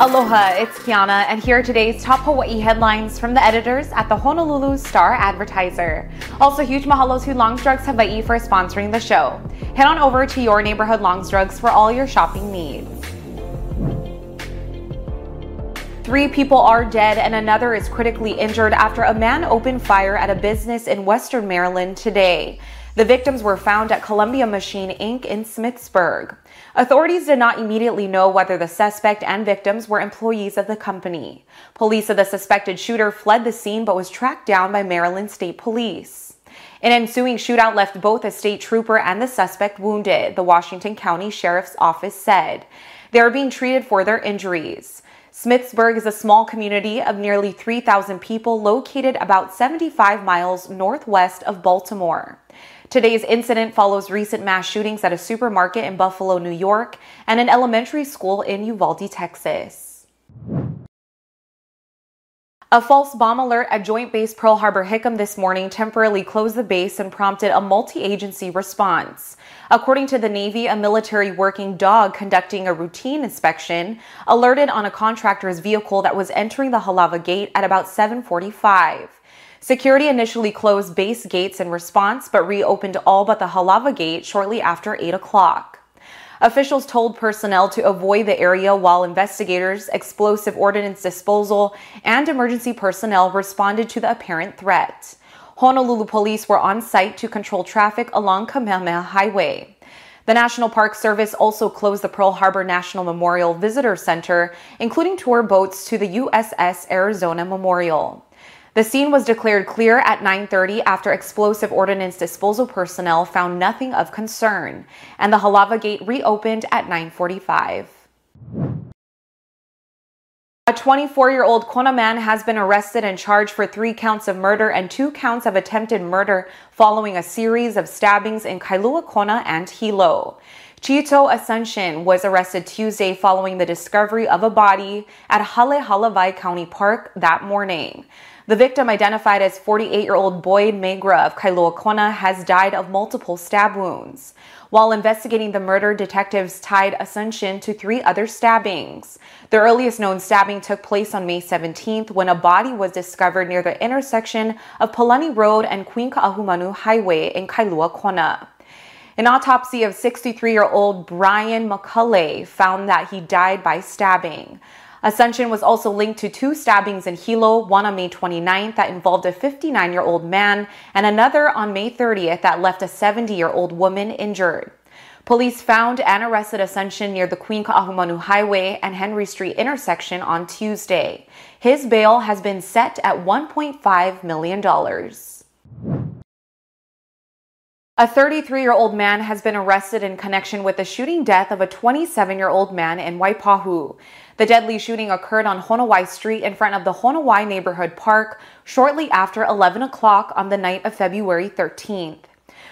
Aloha, it's Kiana, and here are today's top Hawaii headlines from the editors at the Honolulu Star Advertiser. Also, huge mahalo to Longs Drugs Hawaii for sponsoring the show. Head on over to your neighborhood Longs Drugs for all your shopping needs. Three people are dead and another is critically injured after a man opened fire at a business in Western Maryland today. The victims were found at Columbia Machine Inc. in Smithsburg. Authorities did not immediately know whether the suspect and victims were employees of the company. Police said the suspected shooter fled the scene but was tracked down by Maryland State Police. An ensuing shootout left both a state trooper and the suspect wounded, the Washington County Sheriff's Office said. They are being treated for their injuries. Smithsburg is a small community of nearly 3,000 people located about 75 miles northwest of Baltimore. Today's incident follows recent mass shootings at a supermarket in Buffalo, New York, and an elementary school in Uvalde, Texas. A false bomb alert at Joint Base Pearl Harbor Hickam this morning temporarily closed the base and prompted a multi agency response. According to the Navy, a military working dog conducting a routine inspection alerted on a contractor's vehicle that was entering the Halawa Gate at about 745. Security initially closed base gates in response, but reopened all but the Halawa Gate shortly after 8 o'clock. Officials told personnel to avoid the area while investigators, explosive ordnance disposal, and emergency personnel responded to the apparent threat. Honolulu police were on site to control traffic along Kamehameha Highway. The National Park Service also closed the Pearl Harbor National Memorial Visitor Center, including tour boats to the USS Arizona Memorial. The scene was declared clear at 9:30 after explosive ordnance disposal personnel found nothing of concern, and the Halawa Gate reopened at 9:45. A 24-year-old Kona man has been arrested and charged for three counts of murder and two counts of attempted murder following a series of stabbings in Kailua Kona and Hilo. Chito Asuncion was arrested Tuesday following the discovery of a body at Hale Halawai County Park that morning. The victim, identified as 48 year old Boyd Megra of Kailua Kona, has died of multiple stab wounds. While investigating the murder, detectives tied Asuncion to three other stabbings. The earliest known stabbing took place on May 17th when a body was discovered near the intersection of Palani Road and Queen Ka'ahumanu Highway in Kailua Kona. An autopsy of 63 year old Brian McCulley found that he died by stabbing. Asuncion was also linked to two stabbings in Hilo, one on May 29th that involved a 59 year old man, and another on May 30th that left a 70 year old woman injured. Police found and arrested Asuncion near the Queen Ka'ahumanu Highway and Henry Street intersection on Tuesday. His bail has been set at $1.5 million. A 33 year old man has been arrested in connection with the shooting death of a 27 year old man in Waipahu. The deadly shooting occurred on Honowai Street in front of the Honowai Neighborhood Park shortly after 11 o'clock on the night of February 13th.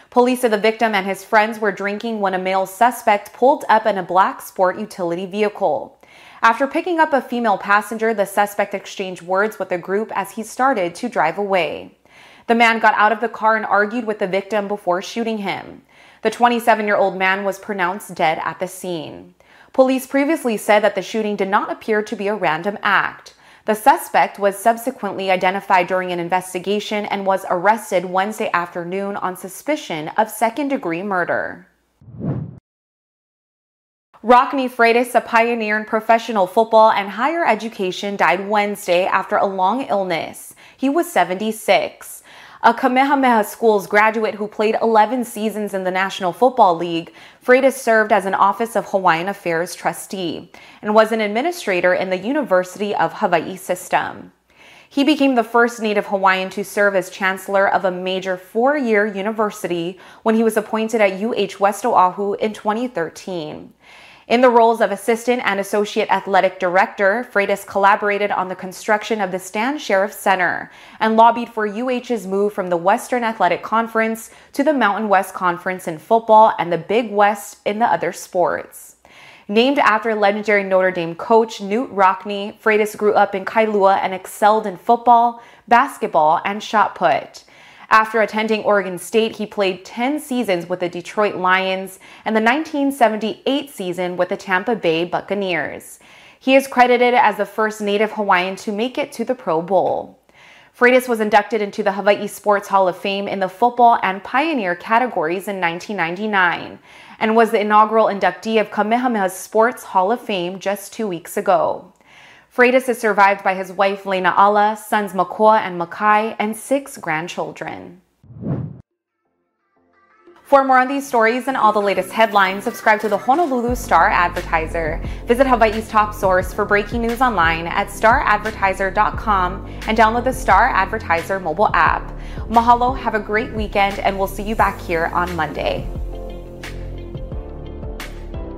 Police said the victim and his friends were drinking when a male suspect pulled up in a black sport utility vehicle. After picking up a female passenger, the suspect exchanged words with the group as he started to drive away. The man got out of the car and argued with the victim before shooting him. The 27 year old man was pronounced dead at the scene. Police previously said that the shooting did not appear to be a random act. The suspect was subsequently identified during an investigation and was arrested Wednesday afternoon on suspicion of second degree murder. Rockne Freitas, a pioneer in professional football and higher education, died Wednesday after a long illness. He was 76 a Kamehameha Schools graduate who played 11 seasons in the National Football League, Freitas served as an Office of Hawaiian Affairs trustee and was an administrator in the University of Hawaii system. He became the first Native Hawaiian to serve as chancellor of a major four year university when he was appointed at UH West Oahu in 2013. In the roles of assistant and associate athletic director, Freitas collaborated on the construction of the Stan Sheriff Center and lobbied for UH's move from the Western Athletic Conference to the Mountain West Conference in football and the Big West in the other sports. Named after legendary Notre Dame coach Knute Rockne, Freitas grew up in Kailua and excelled in football, basketball, and shot put. After attending Oregon State, he played 10 seasons with the Detroit Lions and the 1978 season with the Tampa Bay Buccaneers. He is credited as the first native Hawaiian to make it to the Pro Bowl. Freitas was inducted into the Hawaii Sports Hall of Fame in the football and pioneer categories in 1999 and was the inaugural inductee of Kamehameha's Sports Hall of Fame just two weeks ago. Freitas is survived by his wife Lena Ala, sons Makoa and Makai, and six grandchildren. For more on these stories and all the latest headlines, subscribe to the Honolulu Star Advertiser. Visit Hawaii's top source for breaking news online at staradvertiser.com and download the Star Advertiser mobile app. Mahalo, have a great weekend, and we'll see you back here on Monday.